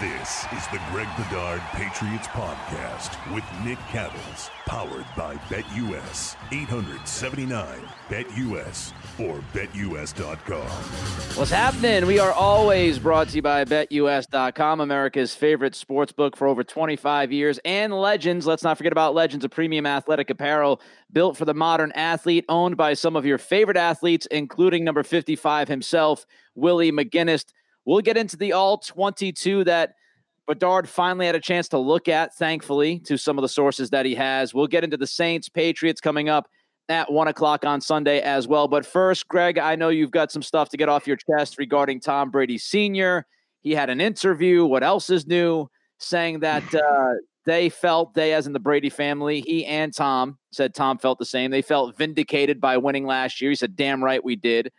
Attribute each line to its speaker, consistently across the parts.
Speaker 1: This is the Greg Bedard Patriots Podcast with Nick Cattles, powered by BetUS. 879 BetUS or BetUS.com.
Speaker 2: What's happening? We are always brought to you by BetUS.com, America's favorite sports book for over 25 years, and Legends. Let's not forget about Legends, a premium athletic apparel built for the modern athlete, owned by some of your favorite athletes, including number 55 himself, Willie McGinest. We'll get into the all 22 that Bedard finally had a chance to look at, thankfully, to some of the sources that he has. We'll get into the Saints Patriots coming up at one o'clock on Sunday as well. But first, Greg, I know you've got some stuff to get off your chest regarding Tom Brady Sr. He had an interview. What else is new? Saying that uh, they felt, they as in the Brady family, he and Tom said Tom felt the same. They felt vindicated by winning last year. He said, damn right we did.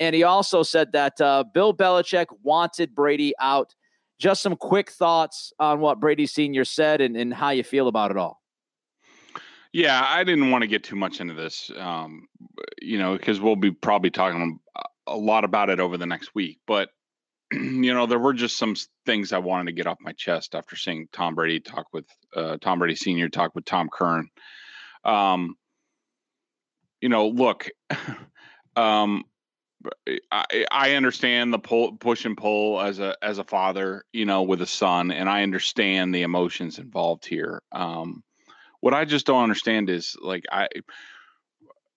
Speaker 2: And he also said that uh, Bill Belichick wanted Brady out. Just some quick thoughts on what Brady Sr. said and, and how you feel about it all.
Speaker 3: Yeah, I didn't want to get too much into this, um, you know, because we'll be probably talking a lot about it over the next week. But, you know, there were just some things I wanted to get off my chest after seeing Tom Brady talk with uh, Tom Brady Sr. talk with Tom Curran. Um, you know, look, um, I, I understand the pull, push and pull as a as a father, you know, with a son, and I understand the emotions involved here. Um, what I just don't understand is like I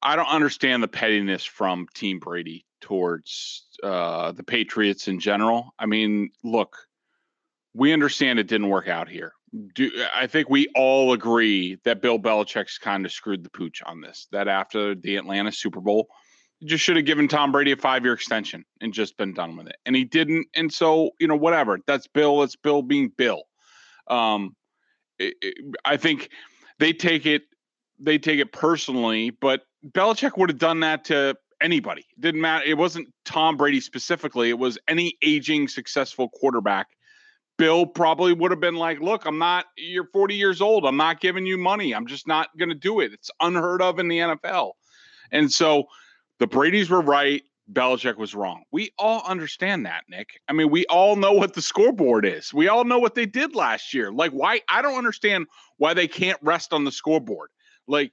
Speaker 3: I don't understand the pettiness from Team Brady towards uh, the Patriots in general. I mean, look, we understand it didn't work out here. Do, I think we all agree that Bill Belichick's kind of screwed the pooch on this. That after the Atlanta Super Bowl, just should have given Tom Brady a five year extension and just been done with it. And he didn't. And so, you know, whatever. That's Bill. It's Bill being Bill. Um, it, it, I think they take it they take it personally, but Belichick would have done that to anybody. It didn't matter. It wasn't Tom Brady specifically. It was any aging successful quarterback. Bill probably would have been like, "Look, I'm not. You're 40 years old. I'm not giving you money. I'm just not going to do it. It's unheard of in the NFL." And so the Brady's were right. Belichick was wrong. We all understand that, Nick. I mean, we all know what the scoreboard is. We all know what they did last year. Like, why? I don't understand why they can't rest on the scoreboard. Like,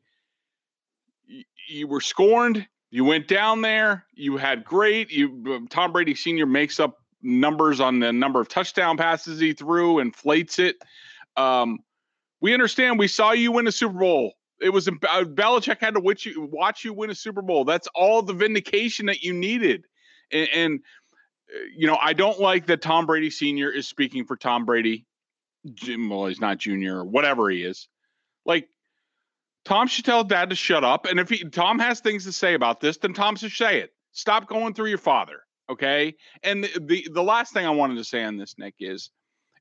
Speaker 3: y- you were scorned. You went down there. You had great. You um, Tom Brady Senior makes up numbers on the number of touchdown passes he threw, inflates it. Um, we understand. We saw you win a Super Bowl it was uh, Belichick had to watch you watch you win a Super Bowl. That's all the vindication that you needed. And, and uh, you know, I don't like that Tom Brady Senior is speaking for Tom Brady. Well, he's not Junior or whatever he is. Like Tom should tell Dad to shut up. And if he, Tom has things to say about this, then Tom should say it. Stop going through your father. Okay. And the, the, the last thing I wanted to say on this, Nick, is,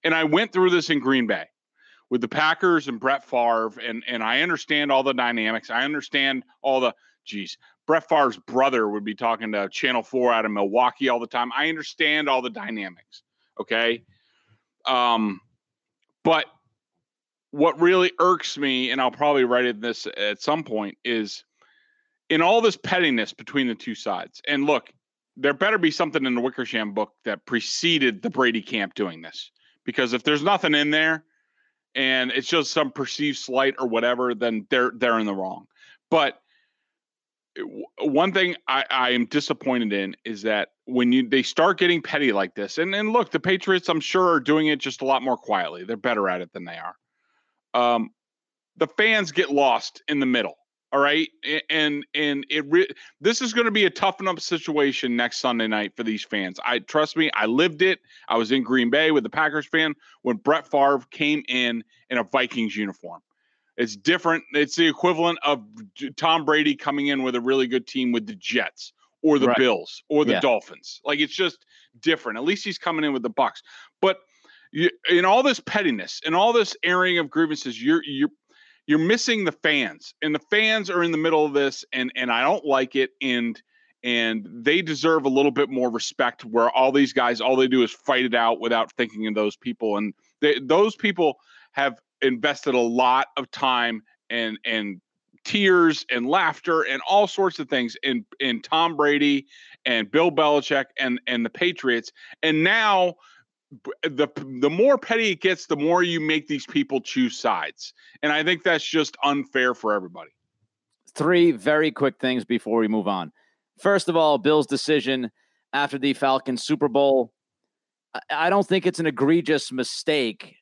Speaker 3: and I went through this in Green Bay with the Packers and Brett Favre, and and I understand all the dynamics. I understand all the geez. Brett Favre's brother would be talking to Channel Four out of Milwaukee all the time. I understand all the dynamics. Okay, um, but what really irks me, and I'll probably write in this at some point, is in all this pettiness between the two sides. And look, there better be something in the Wickersham book that preceded the Brady camp doing this, because if there's nothing in there and it's just some perceived slight or whatever, then they're they're in the wrong. But eh, one thing I, I am disappointed in is that when you they start getting petty like this, and and look, the Patriots, I'm sure, are doing it just a lot more quietly. They're better at it than they are. Um, the fans get lost in the middle. All right, and and it re- this is going to be a tough enough situation next Sunday night for these fans. I trust me, I lived it. I was in Green Bay with the Packers fan when Brett Favre came in in a Vikings uniform. It's different. It's the equivalent of Tom Brady coming in with a really good team with the Jets or the right. Bills or the yeah. Dolphins. Like it's just different. At least he's coming in with the Bucs. But you, in all this pettiness and all this airing of grievances, you're you're you're missing the fans, and the fans are in the middle of this, and and I don't like it, and and they deserve a little bit more respect. Where all these guys, all they do is fight it out without thinking of those people, and they, those people have invested a lot of time and and tears and laughter and all sorts of things in in Tom Brady and Bill Belichick and and the Patriots, and now the the more petty it gets, the more you make these people choose sides, and I think that's just unfair for everybody.
Speaker 2: Three very quick things before we move on. First of all, Bill's decision after the Falcons Super Bowl. I don't think it's an egregious mistake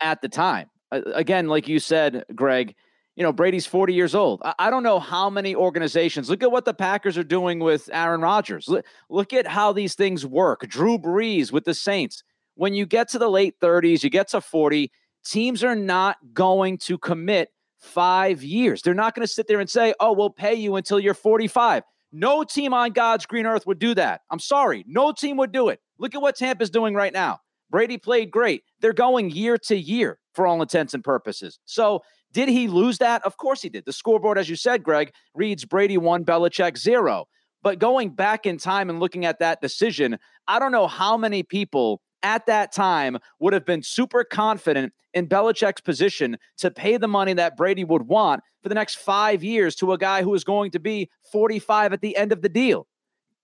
Speaker 2: at the time. Again, like you said, Greg, you know, Brady's 40 years old. I don't know how many organizations. Look at what the Packers are doing with Aaron Rodgers. Look at how these things work. Drew Brees with the Saints when you get to the late 30s, you get to 40, teams are not going to commit five years. They're not going to sit there and say, oh, we'll pay you until you're 45. No team on God's green earth would do that. I'm sorry. No team would do it. Look at what Tampa's doing right now. Brady played great. They're going year to year for all intents and purposes. So, did he lose that? Of course he did. The scoreboard, as you said, Greg, reads Brady one, Belichick zero. But going back in time and looking at that decision, I don't know how many people at that time would have been super confident in Belichick's position to pay the money that Brady would want for the next five years to a guy who is going to be 45 at the end of the deal.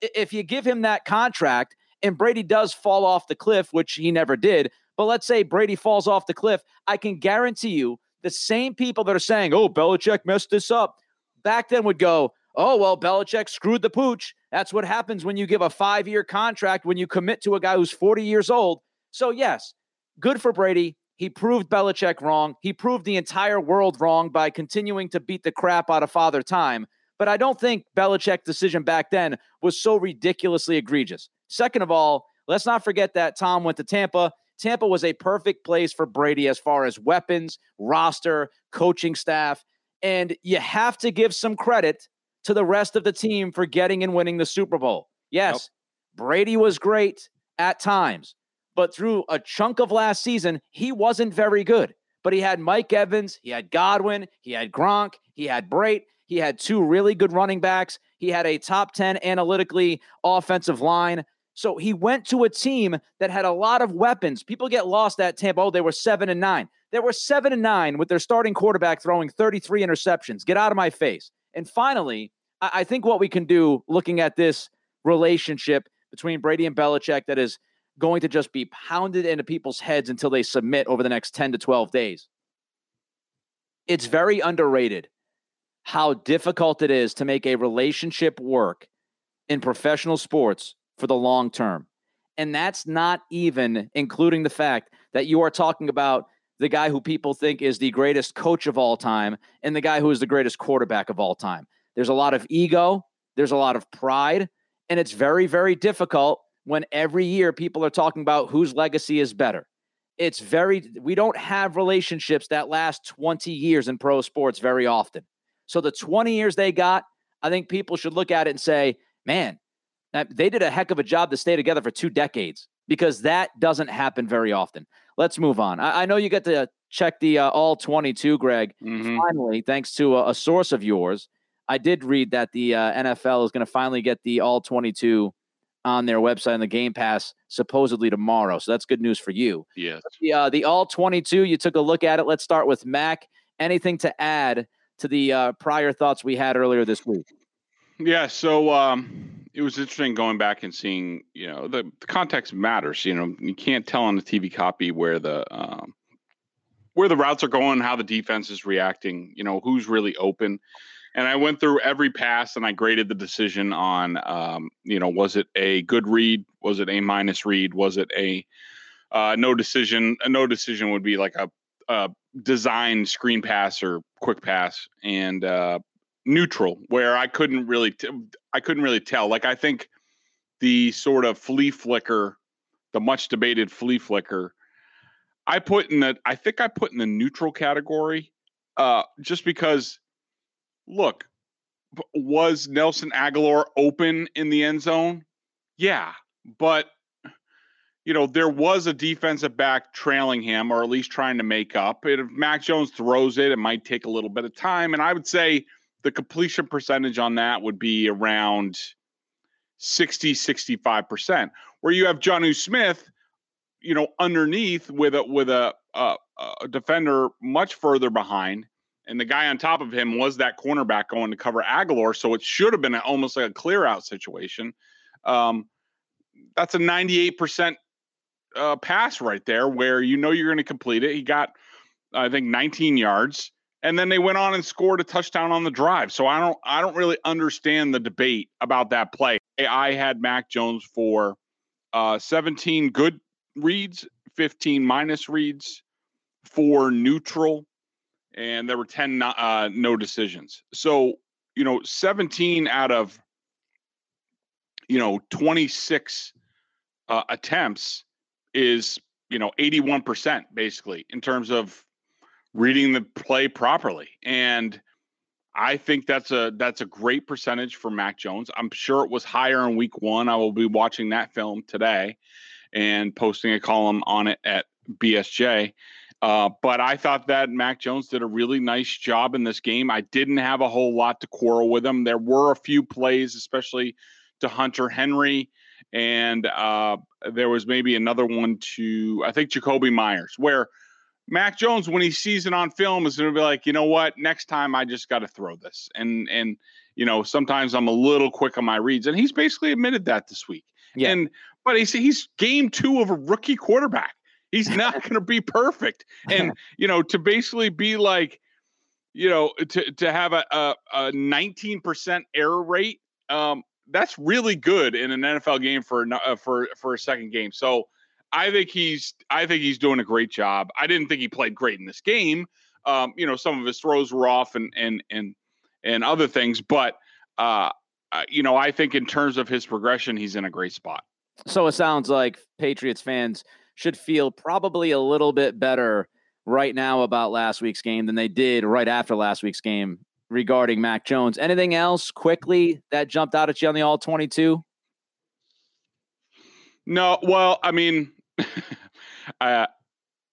Speaker 2: If you give him that contract and Brady does fall off the cliff, which he never did, but let's say Brady falls off the cliff, I can guarantee you the same people that are saying, oh, Belichick messed this up, back then would go, oh, well, Belichick screwed the pooch. That's what happens when you give a five year contract, when you commit to a guy who's 40 years old. So, yes, good for Brady. He proved Belichick wrong. He proved the entire world wrong by continuing to beat the crap out of Father Time. But I don't think Belichick's decision back then was so ridiculously egregious. Second of all, let's not forget that Tom went to Tampa. Tampa was a perfect place for Brady as far as weapons, roster, coaching staff. And you have to give some credit to the rest of the team for getting and winning the Super Bowl. Yes, nope. Brady was great at times, but through a chunk of last season, he wasn't very good. But he had Mike Evans, he had Godwin, he had Gronk, he had Brate, he had two really good running backs, he had a top 10 analytically offensive line. So he went to a team that had a lot of weapons. People get lost at Tampa. Oh, they were seven and nine. They were seven and nine with their starting quarterback throwing 33 interceptions. Get out of my face. And finally, I think what we can do looking at this relationship between Brady and Belichick that is going to just be pounded into people's heads until they submit over the next 10 to 12 days. It's very underrated how difficult it is to make a relationship work in professional sports for the long term. And that's not even including the fact that you are talking about the guy who people think is the greatest coach of all time and the guy who is the greatest quarterback of all time. There's a lot of ego, there's a lot of pride, and it's very, very difficult when every year people are talking about whose legacy is better. It's very, we don't have relationships that last 20 years in pro sports very often. So the 20 years they got, I think people should look at it and say, man, they did a heck of a job to stay together for two decades because that doesn't happen very often. Let's move on. I, I know you get to check the uh, all 22, Greg. Mm-hmm. Finally, thanks to a, a, source of yours, I did read that the uh, NFL is going to finally get the all 22 on their website and the Game Pass supposedly tomorrow. So that's good news for you.
Speaker 3: Yeah.
Speaker 2: The, uh, the all 22, you took a look at it. Let's start with Mac. Anything to add to the uh, prior thoughts we had earlier this week?
Speaker 3: Yeah. So, um, it was interesting going back and seeing, you know, the, the context matters. You know, you can't tell on the TV copy where the um, where the routes are going, how the defense is reacting. You know, who's really open. And I went through every pass and I graded the decision on, um, you know, was it a good read? Was it a minus read? Was it a uh, no decision? A no decision would be like a, a design screen pass or quick pass, and uh, neutral where I couldn't really I couldn't really tell. Like I think the sort of flea flicker, the much debated flea flicker, I put in the I think I put in the neutral category, uh, just because. Look, was Nelson Agholor open in the end zone? Yeah, but you know, there was a defensive back trailing him or at least trying to make up. if Mac Jones throws it, it might take a little bit of time. And I would say the completion percentage on that would be around 60, 65%. Where you have Jonnu Smith, you know, underneath with a with a, a, a defender much further behind. And the guy on top of him was that cornerback going to cover Agholor. So it should have been almost like a clear out situation. Um, that's a 98% uh, pass right there where you know you're going to complete it. He got, I think, 19 yards, and then they went on and scored a touchdown on the drive. So I don't, I don't really understand the debate about that play. I had Mac Jones for uh, 17 good reads, 15 minus reads, four neutral, and there were 10 uh, no decisions. So you know, 17 out of you know 26 uh, attempts is you know 81% basically in terms of reading the play properly and I think that's a that's a great percentage for Mac Jones. I'm sure it was higher in week 1. I will be watching that film today and posting a column on it at BSJ. Uh, but I thought that Mac Jones did a really nice job in this game. I didn't have a whole lot to quarrel with him. There were a few plays, especially to Hunter Henry and uh, there was maybe another one to I think Jakobi Meyers, where Mac Jones, when he sees it on film, is going to be like, you know what, next time I just got to throw this, and and you know sometimes I'm a little quick on my reads, and he's basically admitted that this week. Yeah. And but he's he's game two of a rookie quarterback. He's not going to be perfect, and you know to basically be like, you know, to to have a a, a 19% error rate. Um, that's really good in an NFL game for uh, for for a second game. So I think he's I think he's doing a great job. I didn't think he played great in this game. Um, you know, some of his throws were off and and and and other things, but uh, you know, I think in terms of his progression, he's in a great spot.
Speaker 2: So it sounds like Patriots fans should feel probably a little bit better right now about last week's game than they did right after last week's game regarding Mac Jones. Anything else quickly that jumped out at you on the all 22?
Speaker 3: No, well, I mean, uh,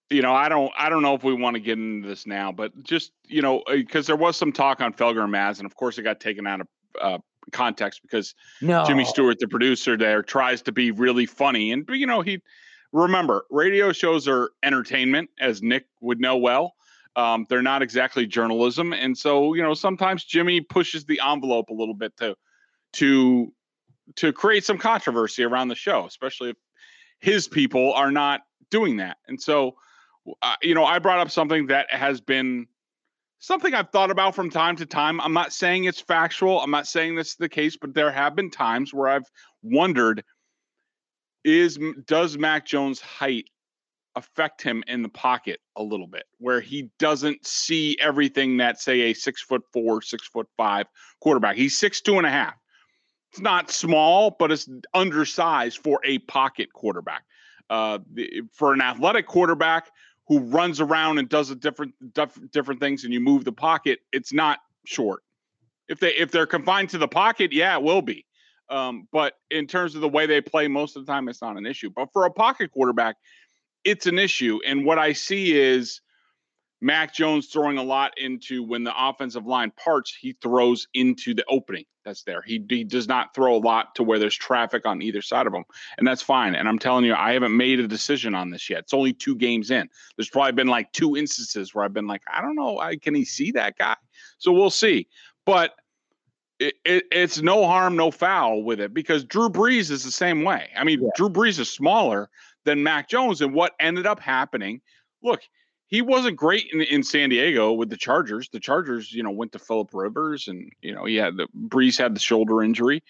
Speaker 3: you know, I don't, I don't know if we want to get into this now, but just you know, because uh, there was some talk on Felger and Maz, and of course, it got taken out of uh, context because no. Jimmy Stewart, the producer there, tries to be really funny, and you know, he remember radio shows are entertainment, as Nick would know well. Um, they're not exactly journalism, and so you know sometimes Jimmy pushes the envelope a little bit to to to create some controversy around the show, especially if his people are not doing that. And so, uh, you know, I brought up something that has been something I've thought about from time to time. I'm not saying it's factual. I'm not saying this is the case, but there have been times where I've wondered: is does Mac Jones' height affect him in the pocket a little bit, where he doesn't see everything that, say, a six foot four, six foot five quarterback. He's six two and a half. It's not small, but it's undersized for a pocket quarterback. Uh, for an athletic quarterback who runs around and does a different different things, and you move the pocket, it's not short. If they if they're confined to the pocket, yeah, it will be. Um, but in terms of the way they play, most of the time, it's not an issue. But for a pocket quarterback, it's an issue. And what I see is Mac Jones throwing a lot into when the offensive line parts, he throws into the opening that's there. He, he does not throw a lot to where there's traffic on either side of him. And that's fine. And I'm telling you, I haven't made a decision on this yet. It's only two games in. There's probably been like two instances where I've been like, I don't know, I, can he see that guy? So we'll see. But it, it, it's no harm, no foul with it because Drew Brees is the same way. I mean, yeah. Drew Brees is smaller, than Mac Jones. And what ended up happening, look, he wasn't great in, in San Diego with the Chargers. The Chargers, you know, went to Philip Rivers and, you know, he had the Brees had the shoulder injury,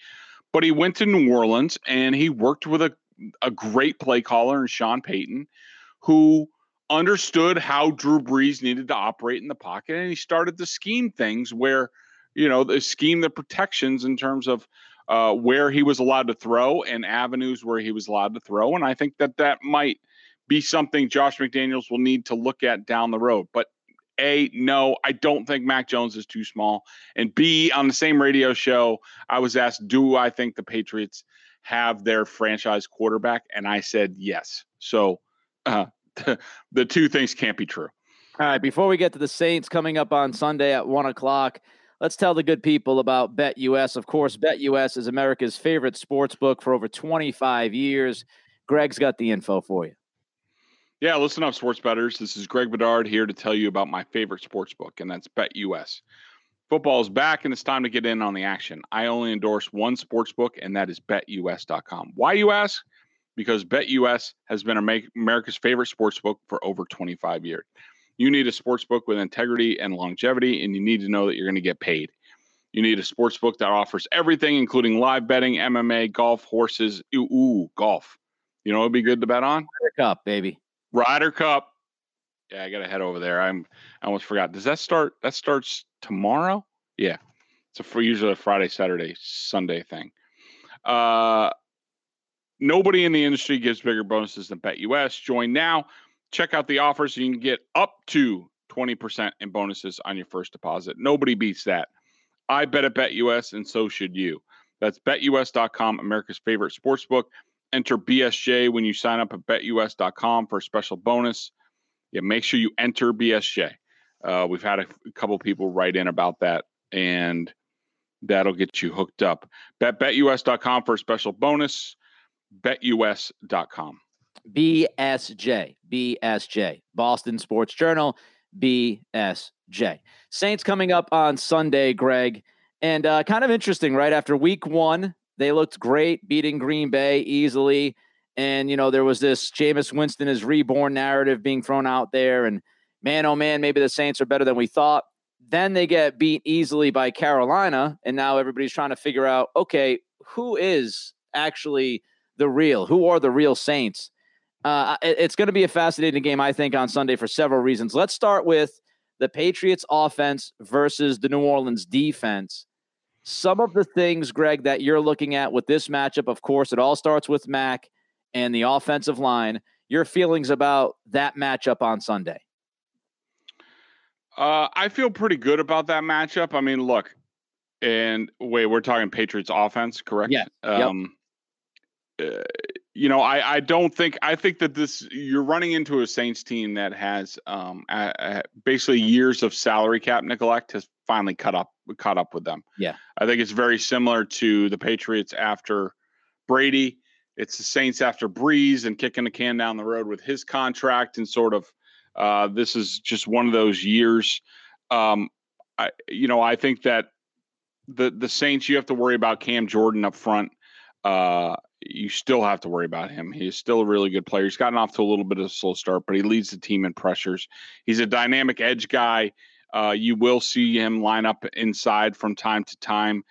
Speaker 3: but he went to New Orleans and he worked with a, a great play caller and Sean Payton, who understood how Drew Brees needed to operate in the pocket. And he started to scheme things where, you know, the scheme the protections in terms of uh, where he was allowed to throw and avenues where he was allowed to throw. And I think that that might be something Josh McDaniels will need to look at down the road. But A, no, I don't think Mac Jones is too small. And B, on the same radio show, I was asked, do I think the Patriots have their franchise quarterback? And I said yes. So uh, the two things can't be true.
Speaker 2: All right. Before we get to the Saints coming up on Sunday at one o'clock, let's tell the good people about BetUS. Of course, BetUS is America's favorite sports book for over 25 years. Greg's got the info for you.
Speaker 3: Yeah, listen up, sports betters. This is Greg Bedard here to tell you about my favorite sports book, and that's BetUS. Football is back, and it's time to get in on the action. I only endorse one sports book, and that is BetUS.com. Why you ask? Because BetUS has been America's favorite sports book for over 25 years. You need a sports book with integrity and longevity, and you need to know that you're going to get paid. You need a sports book that offers everything, including live betting, MMA, golf, horses. Ooh, ooh golf. You know, it'd be good to bet on.
Speaker 2: Cup, baby.
Speaker 3: Ryder Cup. Yeah, I gotta head over there. I'm. I almost forgot. Does that start? That starts tomorrow. Yeah, it's a for usually a Friday, Saturday, Sunday thing. Uh, nobody in the industry gives bigger bonuses than BetUS. Join now. Check out the offers. You can get up to 20% in bonuses on your first deposit. Nobody beats that. I bet at BetUS, and so should you. That's betus.com, America's favorite sports book. Enter BSJ when you sign up at betus.com for a special bonus. Yeah, make sure you enter BSJ. Uh, we've had a, a couple people write in about that, and that'll get you hooked up. Bet betus.com for a special bonus. Betus.com.
Speaker 2: BSJ, BSJ, Boston Sports Journal, BSJ. Saints coming up on Sunday, Greg, and uh, kind of interesting, right? After week one, they looked great, beating Green Bay easily. And, you know, there was this Jameis Winston is reborn narrative being thrown out there. And man, oh man, maybe the Saints are better than we thought. Then they get beat easily by Carolina. And now everybody's trying to figure out okay, who is actually the real? Who are the real Saints? Uh, it's going to be a fascinating game, I think, on Sunday for several reasons. Let's start with the Patriots offense versus the New Orleans defense. Some of the things, Greg, that you're looking at with this matchup, of course, it all starts with Mac and the offensive line. Your feelings about that matchup on Sunday?
Speaker 3: Uh, I feel pretty good about that matchup. I mean, look, and wait, we're talking Patriots offense, correct?
Speaker 2: Yeah.
Speaker 3: Um, yep. You know, I, I don't think I think that this you're running into a Saints team that has um, a, a basically years of salary cap neglect has finally caught up caught up with them.
Speaker 2: Yeah,
Speaker 3: I think it's very similar to the Patriots after Brady. It's the Saints after Brees and kicking the can down the road with his contract and sort of uh, this is just one of those years. Um, I, you know, I think that the the Saints you have to worry about Cam Jordan up front. Uh, you still have to worry about him. He's still a really good player. He's gotten off to a little bit of a slow start, but he leads the team in pressures. He's a dynamic edge guy. Uh, you will see him line up inside from time to time.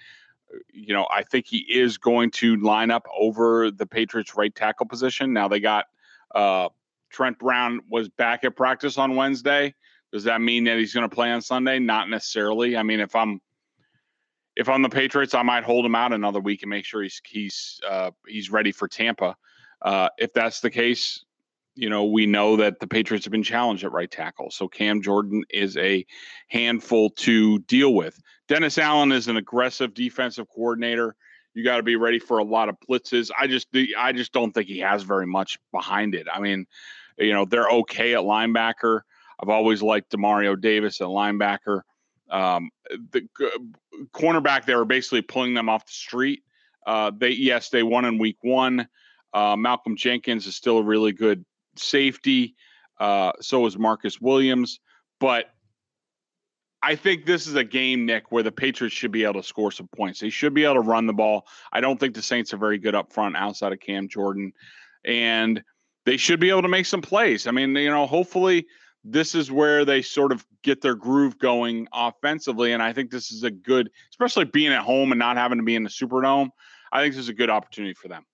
Speaker 3: You know, I think he is going to line up over the Patriots' right tackle position. Now they got uh, Trent Brown was back at practice on Wednesday. Does that mean that he's going to play on Sunday? Not necessarily. I mean, if I'm if I'm the Patriots, I might hold him out another week and make sure he's he's uh, he's ready for Tampa. Uh, if that's the case, you know we know that the Patriots have been challenged at right tackle, so Cam Jordan is a handful to deal with. Dennis Allen is an aggressive defensive coordinator. You got to be ready for a lot of blitzes. I just I just don't think he has very much behind it. I mean, you know they're okay at linebacker. I've always liked Demario Davis at linebacker. Um, the cornerback, they were basically pulling them off the street. Uh, they yes, they won in week one. Uh, Malcolm Jenkins is still a really good safety. Uh, so is Marcus Williams. But I think this is a game, Nick, where the Patriots should be able to score some points. They should be able to run the ball. I don't think the Saints are very good up front outside of Cam Jordan. And they should be able to make some plays. I mean, you know, hopefully this is where they sort of get their groove going offensively. And I think this is a good, especially being at home and not having to be in the Superdome. I think this is a good opportunity for them.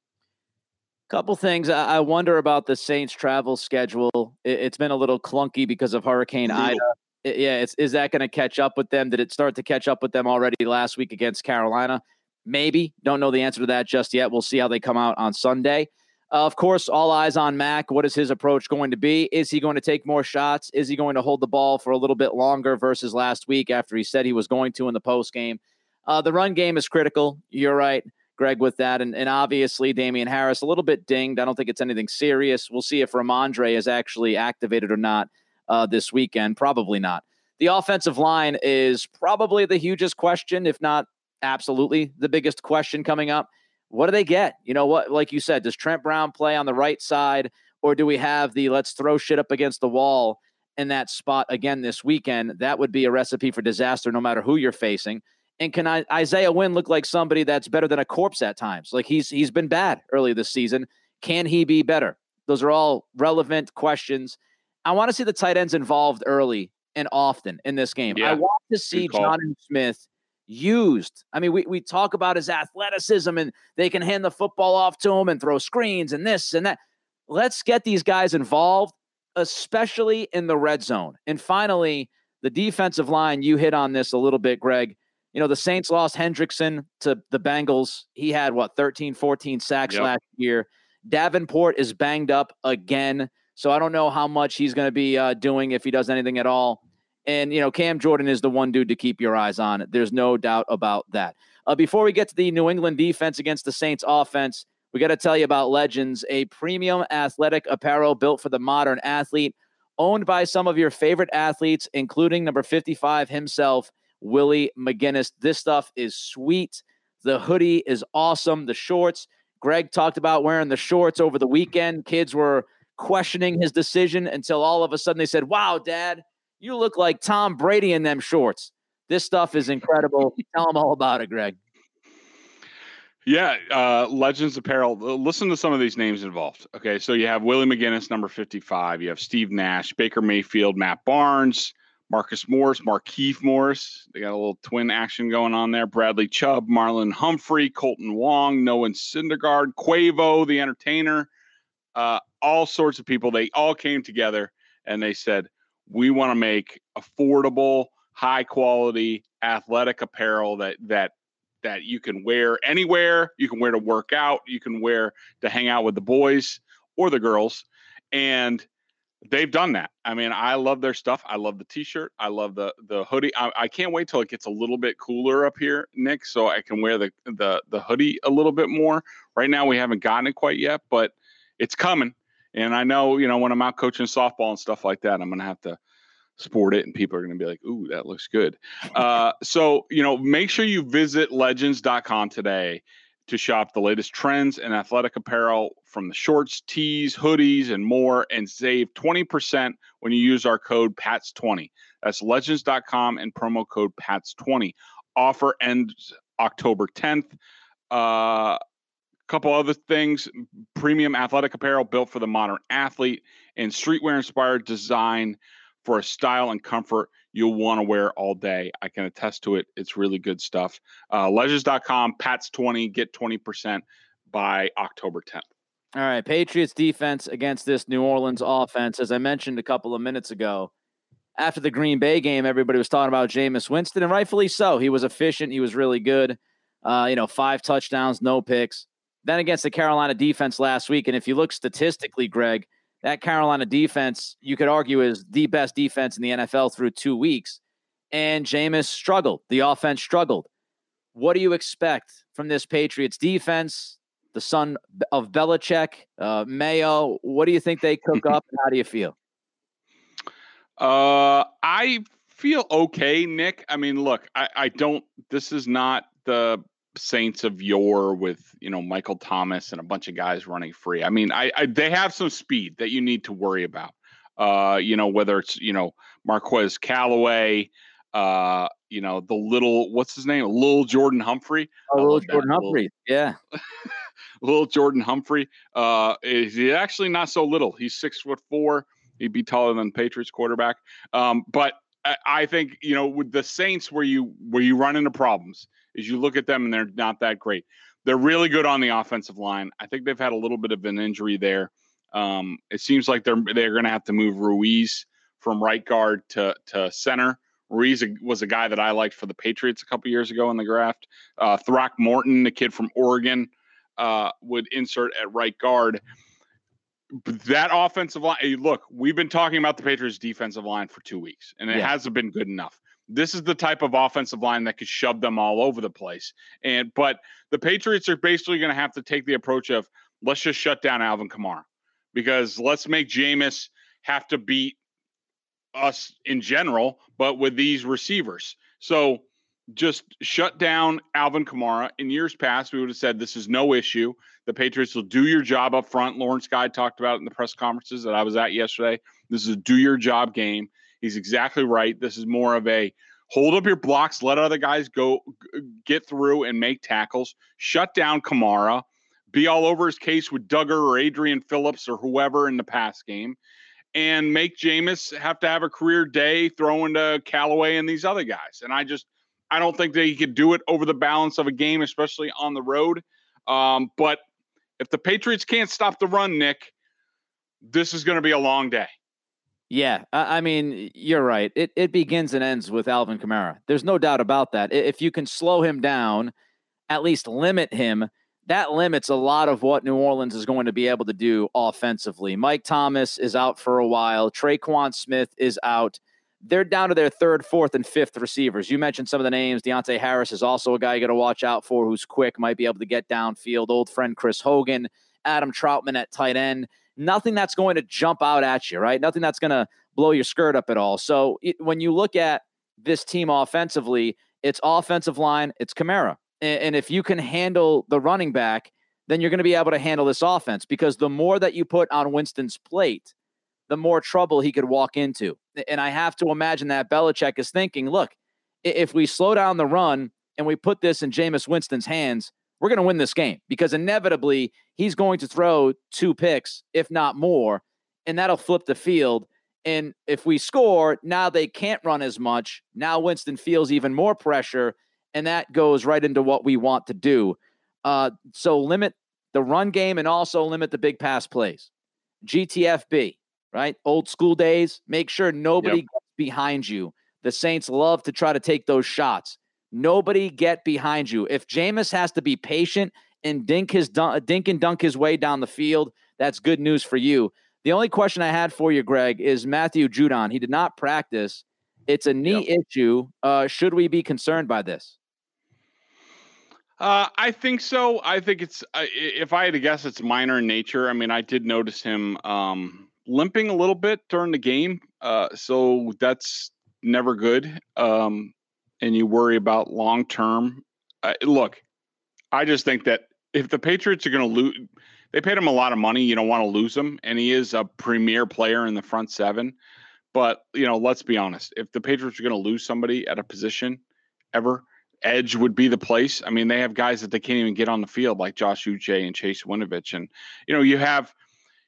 Speaker 2: Couple things. I wonder about the Saints' travel schedule. It's been a little clunky because of Hurricane Ida. Yeah, it's, is that going to catch up with them? Did it start to catch up with them already last week against Carolina? Maybe. Don't know the answer to that just yet. We'll see how they come out on Sunday. Uh, of course, all eyes on Mac. What is his approach going to be? Is he going to take more shots? Is he going to hold the ball for a little bit longer versus last week after he said he was going to in the post game? Uh, the run game is critical. You're right. Greg, with that. And, and obviously, Damien Harris, a little bit dinged. I don't think it's anything serious. We'll see if Rhamondre is actually activated or not uh, this weekend. Probably not. The offensive line is probably the hugest question, if not absolutely the biggest question coming up. What do they get? You know what? Like you said, does Trent Brown play on the right side, or do we have the let's throw shit up against the wall in that spot again this weekend? That would be a recipe for disaster, no matter who you're facing. And can I, Isaiah Wynn look like somebody that's better than a corpse at times? Like he's he's been bad early this season. Can he be better? Those are all relevant questions. I want to see the tight ends involved early and often in this game. Yeah. I want to see Jonnu Smith used. I mean, we, we talk about his athleticism and they can hand the football off to him and throw screens and this and that. Let's get these guys involved, especially in the red zone. And finally, the defensive line, you hit on this a little bit, Greg. You know, the Saints lost Hendrickson to the Bengals. He had what, 13, 14 sacks yep. last year. Davenport is banged up again. So I don't know how much he's going to be uh, doing if he does anything at all. And, you know, Cam Jordan is the one dude to keep your eyes on. There's no doubt about that. Uh, before we get to the New England defense against the Saints offense, we got to tell you about Legends, a premium athletic apparel built for the modern athlete, owned by some of your favorite athletes, including number 55 himself, Willie McGinest. This stuff is sweet. The hoodie is awesome. The shorts, Greg talked about wearing the shorts over the weekend. Kids were questioning his decision until all of a sudden they said, Wow, dad, you look like Tom Brady in them shorts. This stuff is incredible. Tell them all about it, Greg.
Speaker 3: Yeah, uh, Legends Apparel. Listen to some of these names involved. Okay, so you have Willie McGinest, number 55. You have Steve Nash, Baker Mayfield, Matt Barnes, Marcus Morris, Markieff Morris. They got a little twin action going on there. Bradley Chubb, Marlon Humphrey, Kolten Wong, Noah Syndergaard, Quavo, the entertainer, uh, all sorts of people. They all came together and they said, we want to make affordable, high quality athletic apparel that that that you can wear anywhere. You can wear to work out. You can wear to hang out with the boys or the girls, and they've done that. I mean, I love their stuff. I love the t-shirt. I love the the hoodie. I, I, can't wait till it gets a little bit cooler up here, Nick, so I can wear the the the hoodie a little bit more. Right now, we haven't gotten it quite yet, but it's coming. And I know, you know, when I'm out coaching softball and stuff like that, I'm going to have to sport it and people are going to be like, ooh, that looks good. Uh, so, you know, make sure you visit legends.com today to shop the latest trends and athletic apparel from the shorts, tees, hoodies, and more, and save 20% when you use our code PATS20. That's legends.com and promo code PATS20. Offer ends October 10th. Uh, couple other things premium athletic apparel built for the modern athlete and streetwear inspired design for a style and comfort you'll want to wear all day. I can attest to it. It's really good stuff. Uh, Legends.com, Pats 20, get 20% by October 10th.
Speaker 2: All right. Patriots defense against this New Orleans offense. As I mentioned a couple of minutes ago, after the Green Bay game, everybody was talking about Jameis Winston, and rightfully so. He was efficient, he was really good. Uh, you know, five touchdowns, no picks. Then against the Carolina defense last week, and if you look statistically, Greg, that Carolina defense, you could argue, is the best defense in the NFL through two weeks. And Jameis struggled. The offense struggled. What do you expect from this Patriots defense? The son of Belichick, uh, Mayo. What do you think they cook up? And how do you feel?
Speaker 3: Uh, I feel okay, Nick. I mean, look, I, I don't. This is not the Saints of yore with you know Michael Thomas and a bunch of guys running free. I mean, I, I they have some speed that you need to worry about. Uh, you know whether it's you know Marquez Callaway, uh, you know the little what's his name, little Jordan Humphrey.
Speaker 2: Oh, little Jordan Humphrey, yeah.
Speaker 3: little Jordan Humphrey. Uh, is he actually not so little? He's six foot four. He'd be taller than Patriots quarterback. Um, but I, I think you know with the Saints, where you where you run into problems is you look at them and they're not that great. They're really good on the offensive line. I think they've had a little bit of an injury there. Um, it seems like they're they're going to have to move Ruiz from right guard to to center. Ruiz was a guy that I liked for the Patriots a couple years ago in the draft. Uh, Throckmorton, the kid from Oregon, uh, would insert at right guard. That offensive line, look, we've been talking about the Patriots' defensive line for two weeks, and it yeah. hasn't been good enough. This is the type of offensive line that could shove them all over the place. And but the Patriots are basically going to have to take the approach of let's just shut down Alvin Kamara because let's make Jameis have to beat us in general, but with these receivers. So just shut down Alvin Kamara. In years past, we would have said this is no issue. The Patriots will do your job up front. Lawrence Guy talked about it in the press conferences that I was at yesterday. This is a do your job game. He's exactly right. This is more of a hold up your blocks, let other guys go get through and make tackles, shut down Kamara, be all over his case with Dugger or Adrian Phillips or whoever in the pass game, and make Jameis have to have a career day throwing to Callaway and these other guys. And I just I don't think that he could do it over the balance of a game, especially on the road. Um, but if the Patriots can't stop the run, Nick, this is going to be a long day.
Speaker 2: Yeah, I mean, you're right. It it begins and ends with Alvin Kamara. There's no doubt about that. If you can slow him down, at least limit him, that limits a lot of what New Orleans is going to be able to do offensively. Mike Thomas is out for a while. Tre'Quan Smith is out they're down to their third, fourth, and fifth receivers. You mentioned some of the names. Deonte Harris is also a guy you got to watch out for who's quick, might be able to get downfield. Old friend Chris Hogan, Adam Trautman at tight end. Nothing that's going to jump out at you, right? Nothing that's going to blow your skirt up at all. So it, when you look at this team offensively, it's offensive line, it's Kamara. And, and if you can handle the running back, then you're going to be able to handle this offense because the more that you put on Winston's plate, the more trouble he could walk into. And I have to imagine that Belichick is thinking, look, if we slow down the run and we put this in Jameis Winston's hands, we're going to win this game because inevitably he's going to throw two picks, if not more, and that'll flip the field. And if we score, now they can't run as much. Now Winston feels even more pressure, and that goes right into what we want to do. Uh, so limit the run game and also limit the big pass plays. GTFB, right? Old school days. Make sure nobody yep. gets behind you. The Saints love to try to take those shots. Nobody get behind you. If Jameis has to be patient and dink his dink and dunk his way down the field, that's good news for you. The only question I had for you, Greg, is Matthew Judon. He did not practice. It's a knee yep. issue. Uh, should we be concerned by this?
Speaker 3: Uh, I think so. I think it's. Uh, if I had to guess, it's minor in nature. I mean, I did notice him um, limping a little bit during the game. Uh, so that's never good. Um, and you worry about long term. Uh, look, I just think that if the Patriots are going to lose, they paid him a lot of money. You don't want to lose him, and he is a premier player in the front seven. But you know, let's be honest. If the Patriots are going to lose somebody at a position ever, edge would be the place. I mean, they have guys that they can't even get on the field, like Josh Uche and Chase Winovich, and you know, you have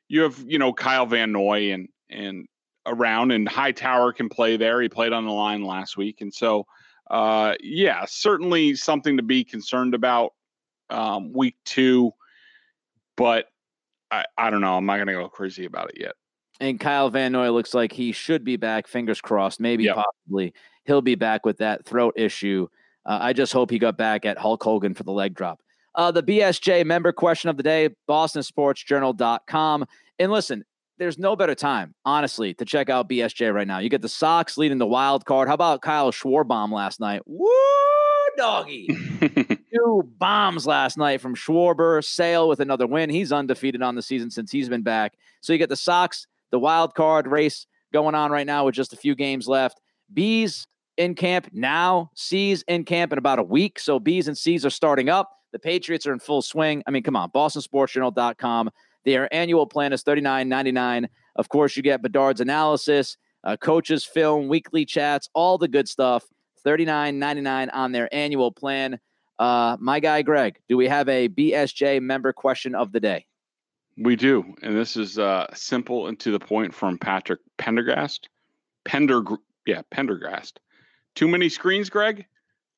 Speaker 3: you have you know Kyle Van Noy and and around, and Hightower can play there. He played on the line last week, and so uh, yeah, certainly something to be concerned about um, week two. But I, I don't know. I'm not going to go crazy about it yet.
Speaker 2: And Kyle Van Noy looks like he should be back. Fingers crossed. Maybe yep. possibly he'll be back with that throat issue. Uh, I just hope he got back at Hulk Hogan for the leg drop. Uh, the BSJ member question of the day, bostonsportsjournal.com. And listen, there's no better time, honestly, to check out BSJ right now. You get the Sox leading the wild card. How about Kyle Schwarber last night? Woo, doggy. Two bombs last night from Schwarber. Sale with another win. He's undefeated on the season since he's been back. So you get the Sox, the wild card race going on right now with just a few games left. B's in camp now, C's in camp in about a week. So B's and C's are starting up. The Patriots are in full swing. I mean, come on, bostonsportsjournal.com. Their annual plan is $39.99. Of course, you get Bedard's analysis, uh, coaches film, weekly chats, all the good stuff. $39.99 on their annual plan. Uh, my guy, Greg, do we have a BSJ member question of the day?
Speaker 3: We do. And this is uh, simple and to the point from Patrick Pendergast. Pender, yeah, Pendergast. Too many screens, Greg?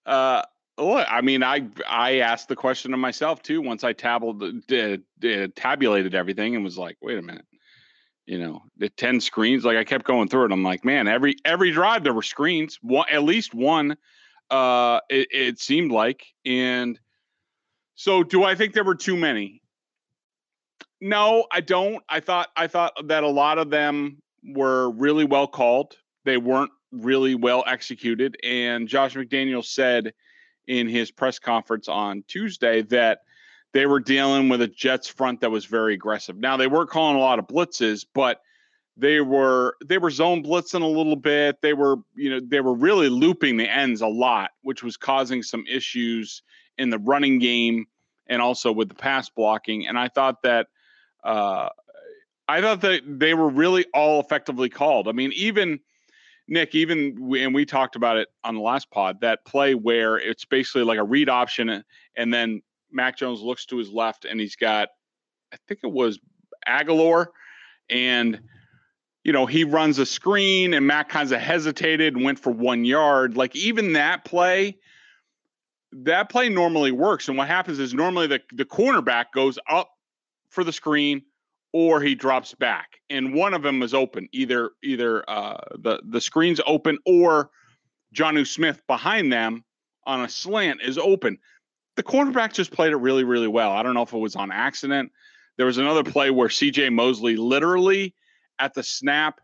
Speaker 3: Uh, well, I mean, I I asked the question of myself too once I tabulated tabulated everything and was like, wait a minute, you know, the ten screens. Like I kept going through it. I'm like, man, every every drive there were screens, one at least one. Uh, it, it seemed like, and so do I think there were too many? No, I don't. I thought I thought that a lot of them were really well called. They weren't really well executed. And Josh McDaniel said in his press conference on Tuesday that they were dealing with a Jets front that was very aggressive. Now they were calling a lot of blitzes, but they were they were zone blitzing a little bit. They were you know they were really looping the ends a lot, which was causing some issues in the running game and also with the pass blocking. And I thought that uh, I thought that they were really all effectively called. I mean, even Nick, even and we talked about it on the last pod that play where it's basically like a read option, and then Mac Jones looks to his left and he's got, I think it was Agholor, and you know he runs a screen and Mac kind of hesitated and went for one yard. Like even that play, that play normally works, and what happens is normally the the cornerback goes up for the screen or he drops back and one of them is open either either uh, the the screen's open or Jonnu Smith behind them on a slant is open the cornerback just played it really really well i don't know if it was on accident there was another play where CJ Mosley literally at the snap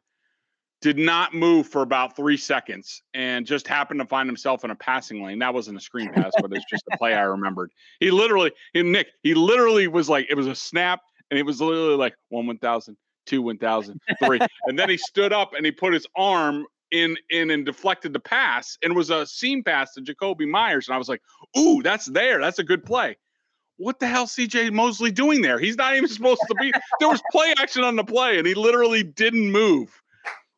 Speaker 3: did not move for about three seconds and just happened to find himself in a passing lane. That wasn't a screen pass, but it's just a play I remembered. He literally, Nick, he literally was like, it was a snap and it was literally like one one thousand, two one thousand, three, and then he stood up and he put his arm in in and deflected the pass, and was a seam pass to Jakobi Meyers, and I was like, "Ooh, that's there. That's a good play." What the hell, CJ Mosley doing there? He's not even supposed to be. there was play action on the play, and he literally didn't move.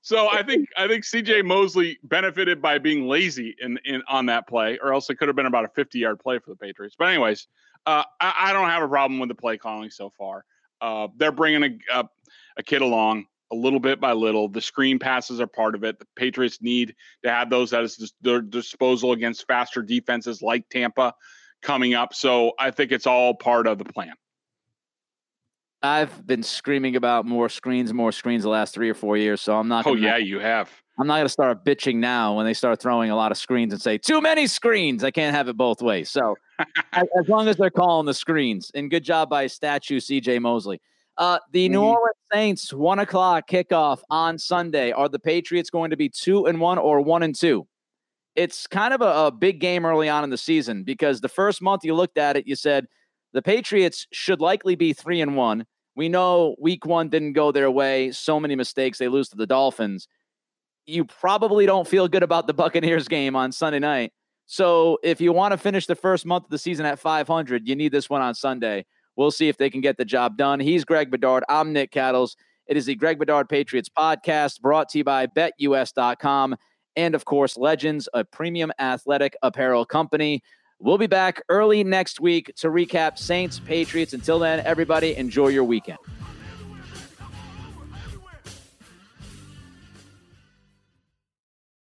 Speaker 3: So I think I think CJ Mosley benefited by being lazy in, in on that play, or else it could have been about a 50 yard play for the Patriots. But anyways, uh, I, I, don't have a problem with the play calling so far. Uh, they're bringing a, a, a kid along a little bit by little. The screen passes are part of it. The Patriots need to have those at their disposal against faster defenses like Tampa coming up. So I think it's all part of the plan.
Speaker 2: I've been screaming about more screens, more screens the last three or four years. So I'm not.
Speaker 3: Oh yeah, you have.
Speaker 2: I'm not going to start bitching now when they start throwing a lot of screens and say too many screens. I can't have it both ways. So as long as they're calling the screens, and good job by statue CJ Mosley. Uh, the mm-hmm. New Orleans Saints one o'clock kickoff on Sunday. Are the Patriots going to be two and one or one and two? It's kind of a, a big game early on in the season because the first month you looked at it, you said the Patriots should likely be three and one. We know week one didn't go their way. So many mistakes. They lose to the Dolphins you probably don't feel good about the Buccaneers game on Sunday night. So if you want to finish the first month of the season at 500, you need this one on Sunday. We'll see if they can get the job done. He's Greg Bedard. I'm Nick Cattles. It is the Greg Bedard Patriots podcast brought to you by BetUS.com and, of course, Legends, a premium athletic apparel company. We'll be back early next week to recap Saints Patriots. Until then, everybody, enjoy your weekend.